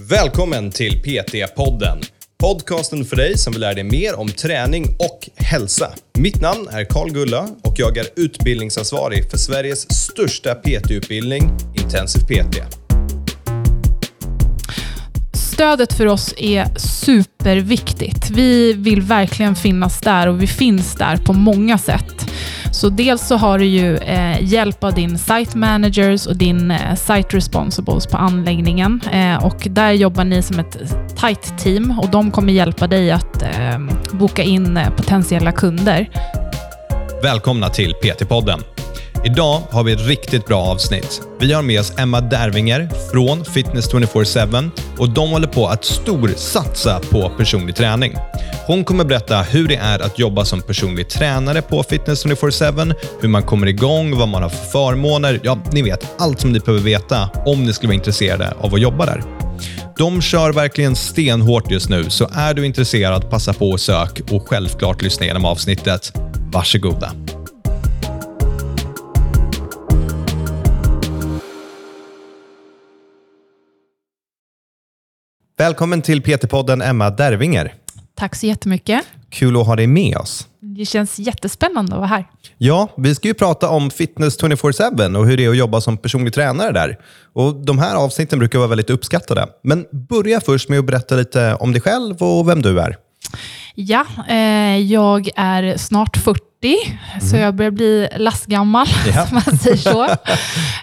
Välkommen till PT-podden. Podcasten för dig som vill lära dig mer om träning och hälsa. Mitt namn är Karl Gulla och jag är utbildningsansvarig för Sveriges största PT-utbildning, Intensiv PT. Stödet för oss är superviktigt. Vi vill verkligen finnas där och vi finns där på många sätt. Så dels så har du ju eh, hjälp av din site managers och din eh, site responsibles på anläggningen. Eh, och där jobbar ni som ett tight team och de kommer hjälpa dig att eh, boka in eh, potentiella kunder. Välkomna till PT-podden. Idag har vi ett riktigt bra avsnitt. Vi har med oss Emma Dervinger från Fitness 24-7 och de håller på att storsatsa på personlig träning. Hon kommer berätta hur det är att jobba som personlig tränare på Fitness 24-7, hur man kommer igång, vad man har för förmåner. Ja, ni vet allt som ni behöver veta om ni skulle vara intresserade av att jobba där. De kör verkligen stenhårt just nu, så är du intresserad, passa på och sök och självklart lyssna igenom avsnittet. Varsågoda. Välkommen till PT-podden Emma Dervinger. Tack så jättemycket. Kul att ha dig med oss. Det känns jättespännande att vara här. Ja, vi ska ju prata om Fitness 24-7 och hur det är att jobba som personlig tränare där. Och De här avsnitten brukar vara väldigt uppskattade. Men börja först med att berätta lite om dig själv och vem du är. Ja, eh, jag är snart 40, så jag börjar bli lastgammal, Ja. som man säger så.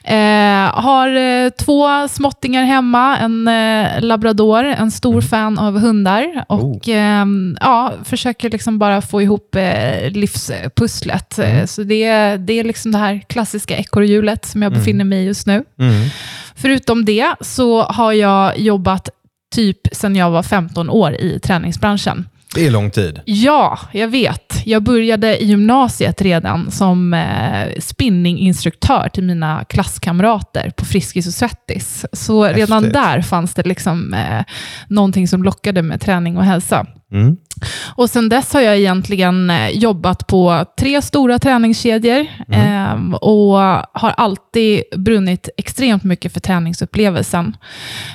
eh, har eh, två småttingar hemma, en eh, labrador, en stor fan av hundar och ehm, ja, försöker liksom bara få ihop eh, livspusslet. Eh, Så det, är- det är liksom det här klassiska ekorrhjulet som jag befinner mig i just nu. Förutom det så har jag jobbat typ sedan jag var 15 år i träningsbranschen. Det är lång tid. Ja, jag vet. Jag började i gymnasiet redan som eh, spinninginstruktör till mina klasskamrater på Friskis och Svettis. Så redan Häftigt. där fanns det liksom eh, någonting som lockade med träning och hälsa. Mm. Och sen dess har jag egentligen eh, jobbat på tre stora träningskedjor eh, och har alltid brunnit extremt mycket för träningsupplevelsen.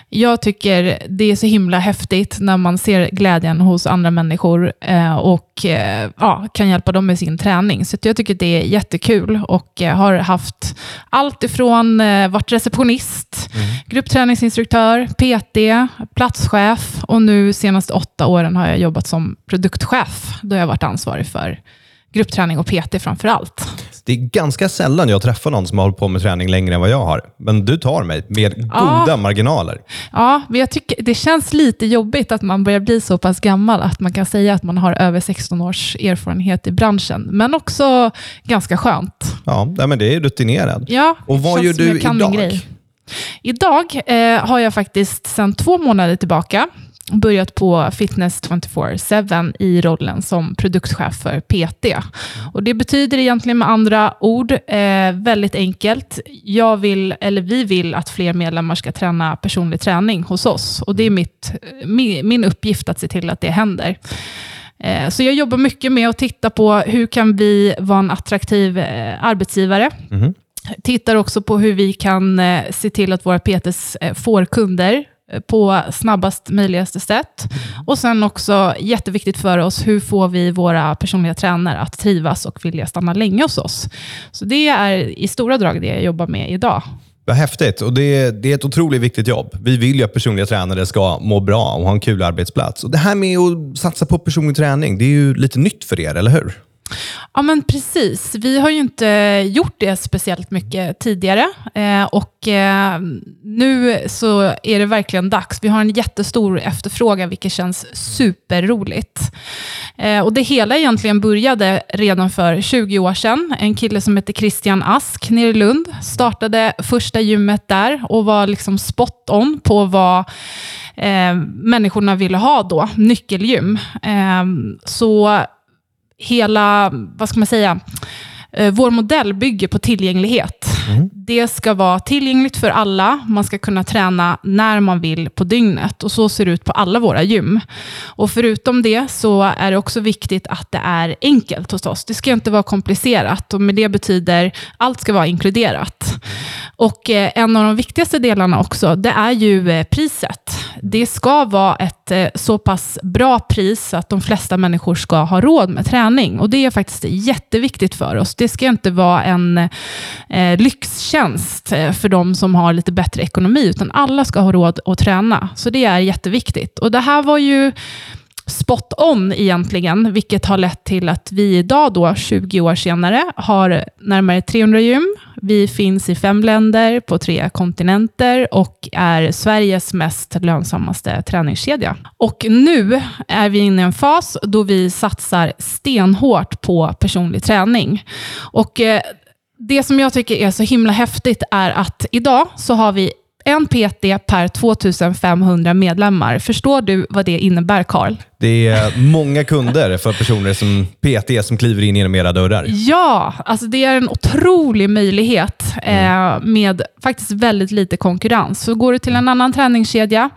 Jag tycker det är så himla häftigt när man ser glädjen hos andra människor eh, och eh, ja, kan hjälpa dem med sin träning. Så jag tycker det är jättekul och eh, har haft allt ifrån eh, varit receptionist, gruppträningsinstruktör, PT, platschef och nu senaste åtta åren har jag jobbat som produktchef då jag varit ansvarig för gruppträning och PT framför allt. Det är ganska sällan jag träffar någon som har hållit på med träning längre än vad jag har. Men du tar mig med Ja. goda marginaler. Ja, men jag tycker det känns lite jobbigt att man börjar bli så pass gammal att man kan säga att man har över 16 års erfarenhet i branschen. Men också ganska skönt. Ja, men det är rutinerad. Ja, Och vad gör du idag? Idag eh, har jag faktiskt sedan två månader tillbaka börjat på Fitness 24-7 i rollen som produktchef för PT. Och Det betyder egentligen med andra ord eh, väldigt enkelt. Jag vill, eller vi vill att fler medlemmar ska träna personlig träning hos oss. Och Det är mitt, min, min uppgift att se till att det händer. Eh, Så jag jobbar mycket med att titta på hur kan vi vara en attraktiv eh, arbetsgivare Mhm. tittar också på hur vi kan eh, se till att våra PTs får kunder på snabbast möjligaste sätt. Och sen också jätteviktigt för oss, hur får vi våra personliga tränare att trivas och vilja stanna länge hos oss? Så det är i stora drag det jag jobbar med idag. Vad häftigt. Och det, är, det är ett otroligt viktigt jobb. Vi vill ju att personliga tränare ska må bra och ha en kul arbetsplats. Och Det här med att satsa på personlig träning, det är ju lite nytt för er, eller hur? Ja, men precis. Vi har ju inte gjort det speciellt mycket tidigare. Eh, och eh, nu så är det verkligen dags. Vi har en jättestor efterfrågan, vilket känns superroligt. Eh, och det hela egentligen började redan för 20 år sedan. En kille som heter Christian Ask nere i Lund startade första gymmet där och var liksom spot on på vad eh, människorna ville ha då, nyckelgym. Eh, så hela, vad ska man säga, eh, vår modell bygger på tillgänglighet. Det ska vara tillgängligt för alla. Man ska kunna träna när man vill på dygnet. Och Så ser det ut på alla våra gym. Och Förutom det så är det också viktigt att det är enkelt hos oss. Det ska inte vara komplicerat. Och med det betyder allt ska vara inkluderat. Och eh, En av de viktigaste delarna också, det är ju eh, priset. Det ska vara ett Eh, så pass bra pris att de flesta människor ska ha råd med träning. Och Det är faktiskt jätteviktigt för oss. Det ska inte vara en eh, lyxtjänst eh, för de som har lite bättre ekonomi, utan alla ska ha råd att träna. Så det är jätteviktigt. Och Det här var ju spot on egentligen, vilket har lett till att vi idag, då, 20 år senare, har närmare 300 gym. Vi finns i fem länder på tre kontinenter och är Sveriges mest lönsammaste träningskedja. Och nu är vi inne i en fas då vi satsar stenhårt på personlig träning. Och eh, det som jag tycker är så himla häftigt är att idag så har vi en PT per 2500 medlemmar. Förstår du vad det innebär, Karl? Det är många kunder för personer som PT som kliver in genom era dörrar. Ja, alltså det är en otrolig möjlighet eh, med faktiskt väldigt lite konkurrens. Så går du till en annan träningskedja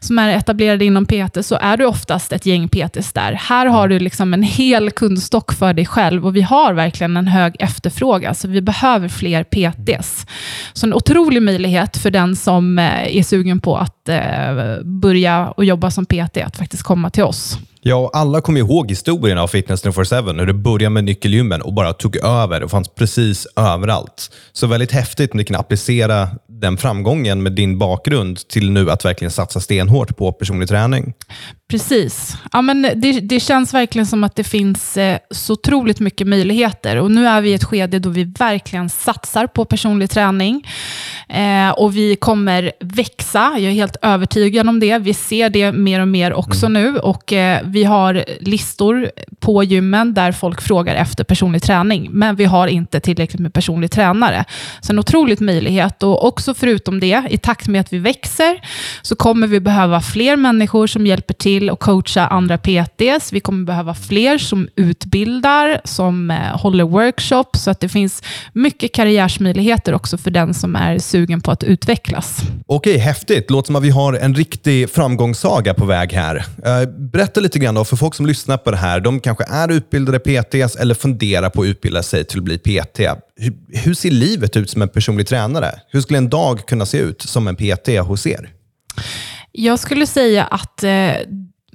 som är etablerad inom PT så är du oftast ett gäng PTs där. Här har du liksom en hel kundstock för dig själv och vi har verkligen en hög efterfrågan, så vi behöver fler PTs. Så en otrolig möjlighet för den som som eh, är sugen på att eh, börja och jobba som PT att faktiskt komma till oss. Ja, och alla kommer ihåg historien av Fitness 24-7, hur det började med nyckelgymmen och bara tog över och fanns precis överallt. Så väldigt häftigt om ni kan applicera den framgången med din bakgrund till nu att verkligen satsa stenhårt på personlig träning. Precis. Ja, men det, det känns verkligen som att det finns eh, så otroligt mycket möjligheter. Och Nu är vi i ett skede då vi verkligen satsar på personlig träning. Eh, och Vi kommer växa. Jag är helt övertygad om det. Vi ser det mer och mer också mm. nu. Och eh, Vi har listor på gymmen där folk frågar efter personlig träning. Men vi har inte tillräckligt med personlig tränare. Så en otrolig möjlighet. Och också förutom det, i takt med att vi växer, så kommer vi behöva fler människor som hjälper till till att coacha andra PTs. Vi kommer behöva fler som utbildar, som eh, håller workshops, så att det finns mycket karriärsmöjligheter också för den som är sugen på att utvecklas. Okej, häftigt. Låter som att vi har en riktig framgångssaga på väg här. Eh, berätta lite grann då, för folk som lyssnar på det här. De kanske är utbildade PTs eller funderar på att utbilda sig till att bli PT. Hur, hur ser livet ut som en personlig tränare? Hur skulle en dag kunna se ut som en PT hos er? Jag skulle säga att eh,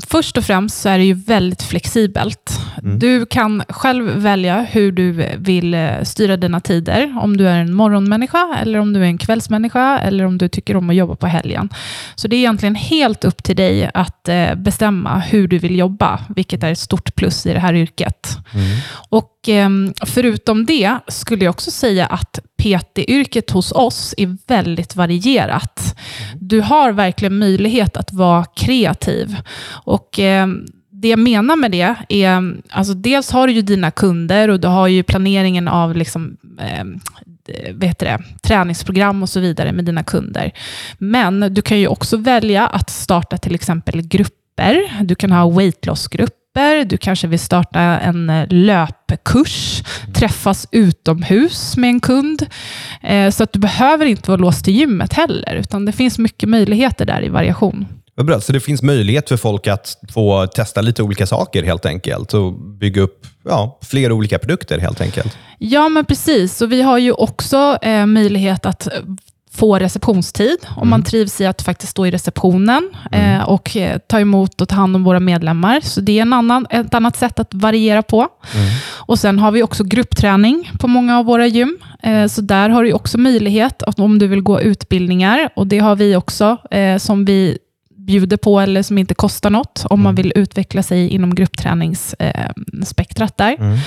först och främst så är det ju väldigt flexibelt. Mm. Du kan själv välja hur du vill eh, styra dina tider. Om du är en morgonmänniska, eller om du är en kvällsmänniska, eller om du tycker om att jobba på helgen. Så det är egentligen helt upp till dig att eh, bestämma hur du vill jobba, vilket är ett stort plus i det här yrket. Mm. Och förutom det skulle jag också säga att PT-yrket hos oss är väldigt varierat. Du har verkligen möjlighet att vara kreativ. Och eh, det jag menar med det är, alltså dels har du ju dina kunder och du har ju planeringen av liksom, eh, vet det, träningsprogram och så vidare med dina kunder. Men du kan ju också välja att starta till exempel grupper. Du kan ha weight loss-grupper grupper, du kanske vill starta en eh, löpkurs, träffas utomhus med en kund. Eh, så att du behöver inte vara låst till gymmet heller, utan det finns mycket möjligheter där i variation. Vad bra. Så det finns möjlighet för folk att få testa lite olika saker helt enkelt och bygga upp ja, fler olika produkter helt enkelt? Ja, men precis. Och vi har ju också eh, möjlighet att få receptionstid, om mm. man trivs i att faktiskt stå i receptionen mm. eh, och eh, ta emot och ta hand om våra medlemmar. Så det är en annan, ett annat sätt att variera på. Mm. Och Sen har vi också gruppträning på många av våra gym. Eh, så där har du också möjlighet att om du vill gå utbildningar, och det har vi också, eh, som vi bjuder på eller som inte kostar något om man mm. vill utveckla sig inom gruppträningsspektrat där. Mm.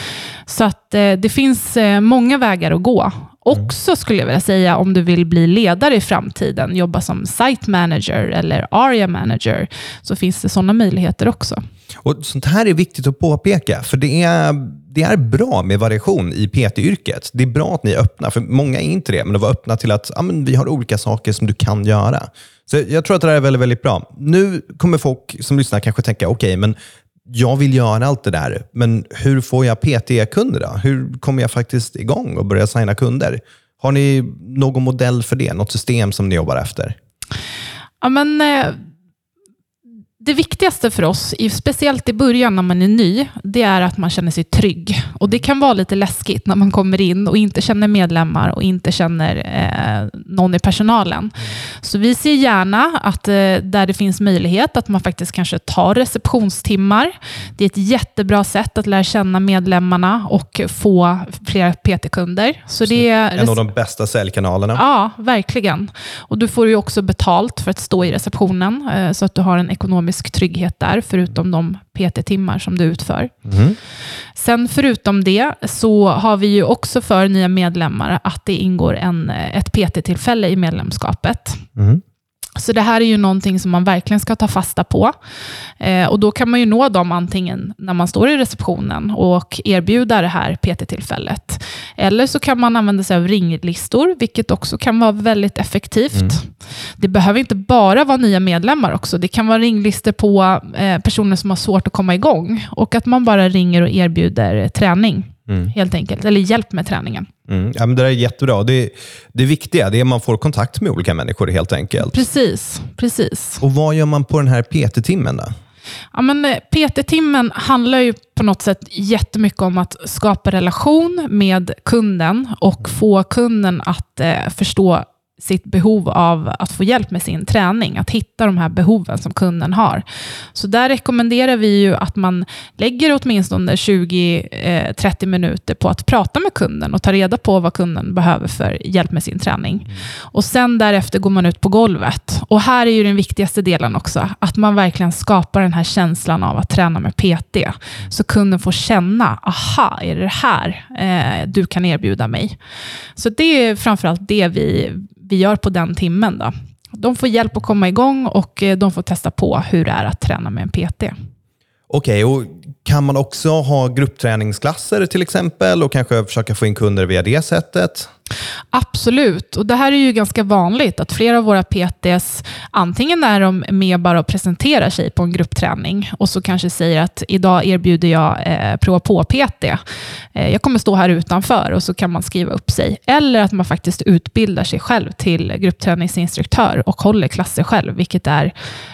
Så att eh, det finns eh, många vägar att gå. Också skulle jag vilja säga om du vill bli ledare i framtiden, jobba som site manager eller area manager, så finns det sådana möjligheter också. Och Sånt här är viktigt att påpeka, för det är, det är bra med variation i PT-yrket. Det är bra att ni är öppna, för många är inte det, men att vara öppna till att ja, men vi har olika saker som du kan göra. Så Jag tror att det här är väldigt, väldigt bra. Nu kommer folk som lyssnar kanske tänka, okej, okay, men jag vill göra allt det där, men hur får jag PT-kunder då? Hur kommer jag faktiskt igång och börja signa kunder? Har ni någon modell för det? Något system som ni jobbar efter? Ja, men, eh, det viktigaste för oss, speciellt i början när man är ny, det är att man känner sig trygg. Och Det kan vara lite läskigt när man kommer in och inte känner medlemmar och inte känner eh, någon i personalen. Så vi ser gärna att eh, där det finns möjlighet, att man faktiskt kanske tar receptionstimmar. Det är ett jättebra sätt att lära känna medlemmarna och få fler PT-kunder. Så det är en av de bästa säljkanalerna. Ja, verkligen. Och Du får ju också betalt för att stå i receptionen, eh, så att du har en ekonomisk ekonomisk trygghet där, förutom de PT-timmar som du utför. Mm. Sen förutom det så har vi ju också för nya medlemmar att det ingår en, ett PT-tillfälle i medlemskapet. Mm. Så det här är ju någonting som man verkligen ska ta fasta på. Eh, och Då kan man ju nå dem antingen när man står i receptionen och erbjuda det här PT-tillfället. Eller så kan man använda sig av ringlistor, vilket också kan vara väldigt effektivt. Mm. Det behöver inte bara vara nya medlemmar också. Det kan vara ringlistor på eh, personer som har svårt att komma igång. Och att man bara ringer och erbjuder träning, mm. helt enkelt. Eller hjälp med träningen. Mm. Ja, men det är jättebra. Det, det viktiga är att man får kontakt med olika människor helt enkelt. Precis. precis. Och Vad gör man på den här PT-timmen? Ja, eh, PT-timmen handlar ju på något sätt jättemycket om att skapa relation med kunden och få kunden att eh, förstå sitt behov av att få hjälp med sin träning, att hitta de här behoven som kunden har. Så där rekommenderar vi ju att man lägger åtminstone 20-30 eh, minuter på att prata med kunden och ta reda på vad kunden behöver för hjälp med sin träning. Mm. Och Sen därefter går man ut på golvet. Och Här är ju den viktigaste delen också, att man verkligen skapar den här känslan av att träna med PT, så kunden får känna, aha, är det det här eh, du kan erbjuda mig? Så det är framförallt det vi vi gör på den timmen. Då. De får hjälp att komma igång och eh, de får testa på hur det är att träna med en PT. Okej, okay, och kan man också ha gruppträningsklasser till exempel och kanske försöka få in kunder via det sättet? Absolut, och det här är ju ganska vanligt att flera av våra PTs antingen är de med bara och presenterar sig på en gruppträning och så kanske säger att idag erbjuder jag eh, prova på-PT. Eh, jag kommer stå här utanför och så kan man skriva upp sig. Eller att man faktiskt utbildar sig själv till gruppträningsinstruktör och håller klasser själv, vilket är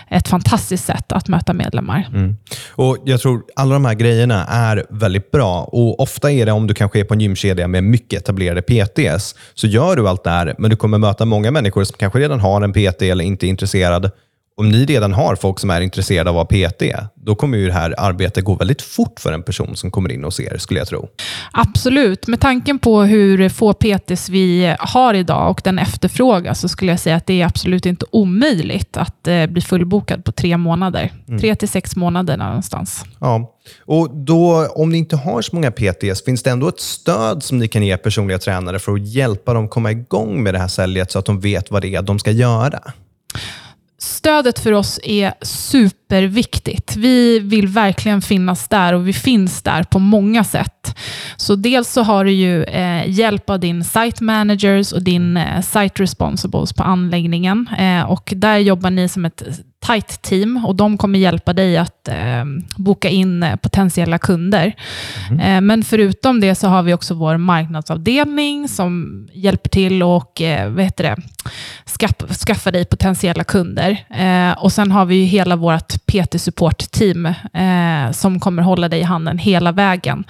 ett fantastiskt sätt att möta medlemmar. Mm. Och Jag tror alla de här grejerna är väldigt bra och ofta är det om du kanske är på en gymkedja med mycket etablerade PTs, så gör du allt det här, men du kommer möta många människor som kanske redan har en PT eller inte är intresserad om ni redan har folk som är intresserade av att vara PT, då kommer ju det här arbetet gå väldigt fort för en person som kommer in och ser, skulle jag tro. Absolut. Med tanken på hur få PTs vi har idag och den efterfrågan så skulle jag säga att det är absolut inte omöjligt att eh, bli fullbokad på tre månader. Mm. Tre till sex månader någonstans. Ja. Och då, Om ni inte har så många PTs, finns det ändå ett stöd som ni kan ge personliga tränare för att hjälpa dem komma igång med det här säljet så att de vet vad det är de ska göra? Stödet för oss är superviktigt. Vi vill verkligen finnas där och vi finns där på många sätt. Så dels så har du ju eh, hjälp av din site managers och din eh, site responsibles på anläggningen. Eh, och där jobbar ni som ett tight team och de kommer hjälpa dig att eh, boka in eh, potentiella kunder. Mm. Eh, men förutom det så har vi också vår marknadsavdelning som hjälper till och eh, vad heter det, skaffa, skaffa dig potentiella kunder. Eh, och sen har vi hela vårt PT-support-team eh, som kommer hålla dig i handen hela vägen.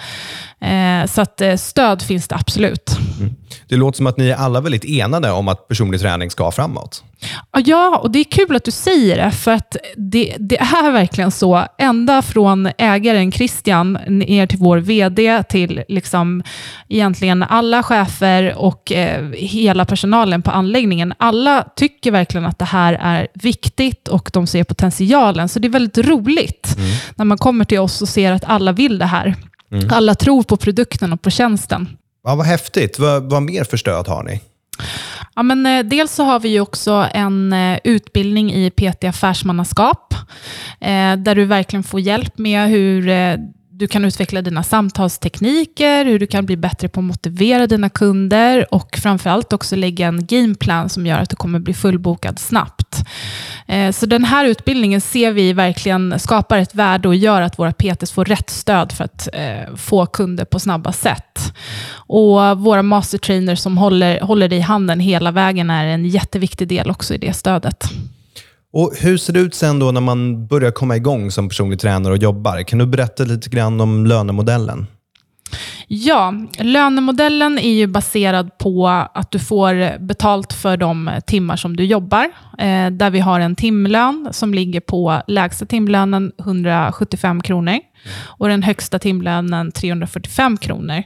Eh, så att eh, stöd finns det absolut. Mm. Det låter som att ni är alla väldigt enade om att personlig träning ska framåt. Ja, och det är kul att du säger det, för att det, det, är verkligen så. Ända från ägaren Christian ner till vår VD, till liksom egentligen alla chefer och eh, hela personalen på anläggningen. Alla tycker verkligen att det här är viktigt och de ser potentialen. Så det är väldigt roligt mm. när man kommer till oss och ser att alla vill det här. Mm. Alla tror på produkten och på tjänsten. Ja, vad häftigt. Vad, vad mer för stöd har ni? Ja, men, eh, dels så har vi också en eh, utbildning i PT affärsmannaskap, eh, där du verkligen får hjälp med hur eh, du kan utveckla dina samtalstekniker, hur du kan bli bättre på att motivera dina kunder och framförallt också lägga en gameplan som gör att du kommer bli fullbokad snabbt. Eh, så den här utbildningen ser vi verkligen skapar ett värde och gör att våra PTs får rätt stöd för att eh, få kunder på snabba sätt. Och våra mastertrainers som håller, håller dig i handen hela vägen är en jätteviktig del också i det stödet. Och Hur ser det ut sen då när man börjar komma igång som personlig tränare och jobbar? Kan du berätta lite grann om lönemodellen? Ja, lönemodellen är ju baserad på att du får betalt för de timmar som du jobbar. Eh, där vi har en timlön som ligger på lägsta timlönen 175 kronor och den högsta timlönen 345 kronor.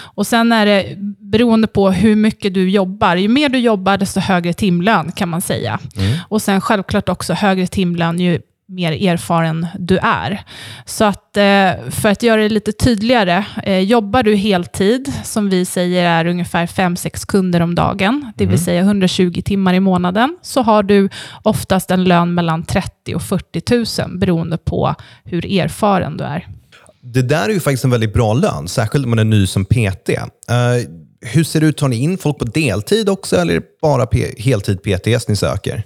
Och Sen är det beroende på hur mycket du jobbar. Ju mer du jobbar, desto högre timlön kan man säga. Mm. Och sen självklart också högre timlön ju mer erfaren du är. Så att eh, för att göra det lite tydligare, eh, jobbar du heltid, som vi säger är ungefär 5-6 kunder om dagen, det vill mm. säga 120 timmar i månaden, så har du oftast en lön mellan 30 och 40 000 beroende på hur erfaren du är. Det där är ju faktiskt en väldigt bra lön, särskilt om man är ny som PT. Uh, hur ser det ut? Tar ni in folk på deltid också eller är det bara P heltid PTs ni söker?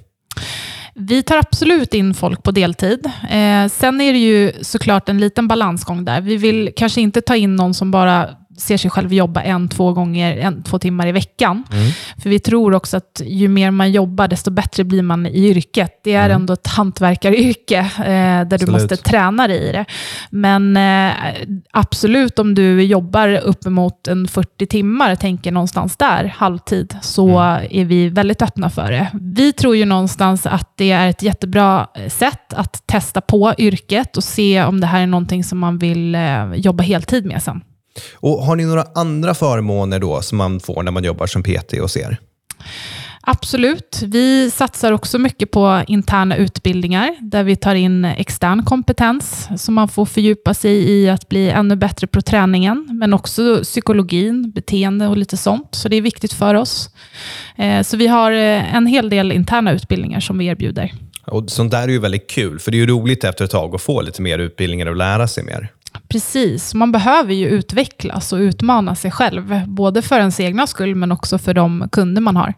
Vi tar absolut in folk på deltid. Eh, sen är det ju såklart en liten balansgång där. Vi vill kanske inte ta in någon som bara ser sig själv jobba en, två gånger, en, två timmar i veckan. Mm. För vi tror också att ju mer man jobbar, desto bättre blir man i yrket. Det är mm. ändå ett hantverkaryrke eh, där absolut. du måste träna dig i det. Men eh, absolut, om du jobbar uppemot en 40 timmar, tänker någonstans där, halvtid, så mm. är vi väldigt öppna för det. Vi tror ju någonstans att det är ett jättebra sätt att testa på yrket och se om det här är någonting som man vill eh, jobba heltid med sen. Och Har ni några andra förmåner då som man får när man jobbar som PT och ser? Absolut. Vi satsar också mycket på interna utbildningar där vi tar in extern kompetens så man får fördjupa sig i att bli ännu bättre på träningen, men också psykologin, beteende och lite sånt. Så det är viktigt för oss. Eh, så vi har eh, en hel del interna utbildningar som vi erbjuder. Och sånt där är ju väldigt kul, för det är ju roligt efter ett tag att få lite mer utbildningar och lära sig mer. Precis, man behöver ju utvecklas och utmana sig själv, både för ens egna skull men också för de kunder man har.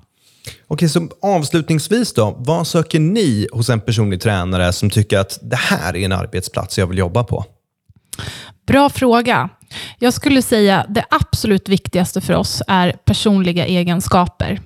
Okej, så avslutningsvis då, vad söker ni hos en personlig tränare som tycker att det här är en arbetsplats jag vill jobba på? Bra fråga. Jag skulle säga det absolut viktigaste för oss är personliga egenskaper.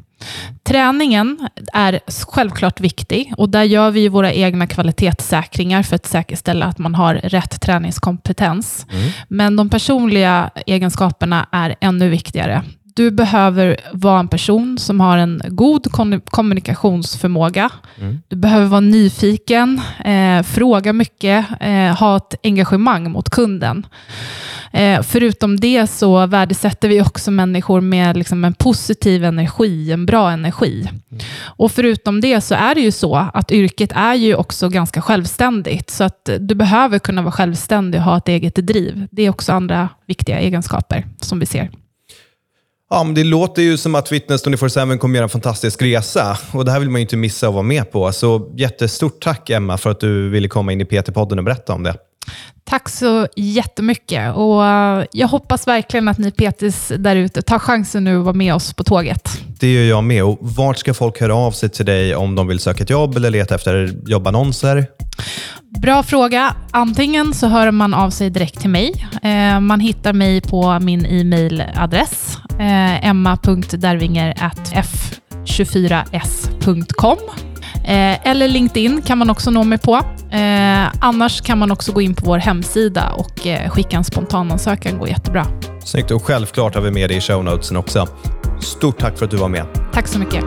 Träningen är självklart viktig och där gör vi våra egna kvalitetssäkringar för att säkerställa att man har rätt träningskompetens. Mm. Men de personliga egenskaperna är ännu viktigare. Du behöver vara en person som har en god kommunikationsförmåga. Mm. Du behöver vara nyfiken, eh, fråga mycket, eh, ha ett engagemang mot kunden. Eh, förutom det så värdesätter vi också människor med liksom en positiv energi, en bra energi. Mm. Och förutom det så är det ju så att yrket är ju också ganska självständigt. Så att du behöver kunna vara självständig och ha ett eget driv. Det är också andra viktiga egenskaper som vi ser. Ja, men det låter ju som att Fitness 24-7 kommer göra en fantastisk resa och det här vill man ju inte missa att vara med på. Så jättestort tack Emma för att du ville komma in i PT-podden och berätta om det. Tack så jättemycket och eh, jag hoppas verkligen att ni PTs där ute tar chansen nu att vara med oss på tåget. Det gör jag med. Och vart ska folk höra av sig till dig om de vill söka ett jobb eller leta efter jobbannonser? Bra fråga. Antingen så hör man av sig direkt till mig. Eh, man hittar mig på min e-mailadress eh, emma.dervinger.f24s.com Eh, eller LinkedIn kan man också nå mig på. Annars kan man också gå in på vår hemsida och skicka en spontanansökan. går jättebra. Snyggt och självklart har vi med dig i show notesen också. Stort tack för att du var med. Tack så mycket.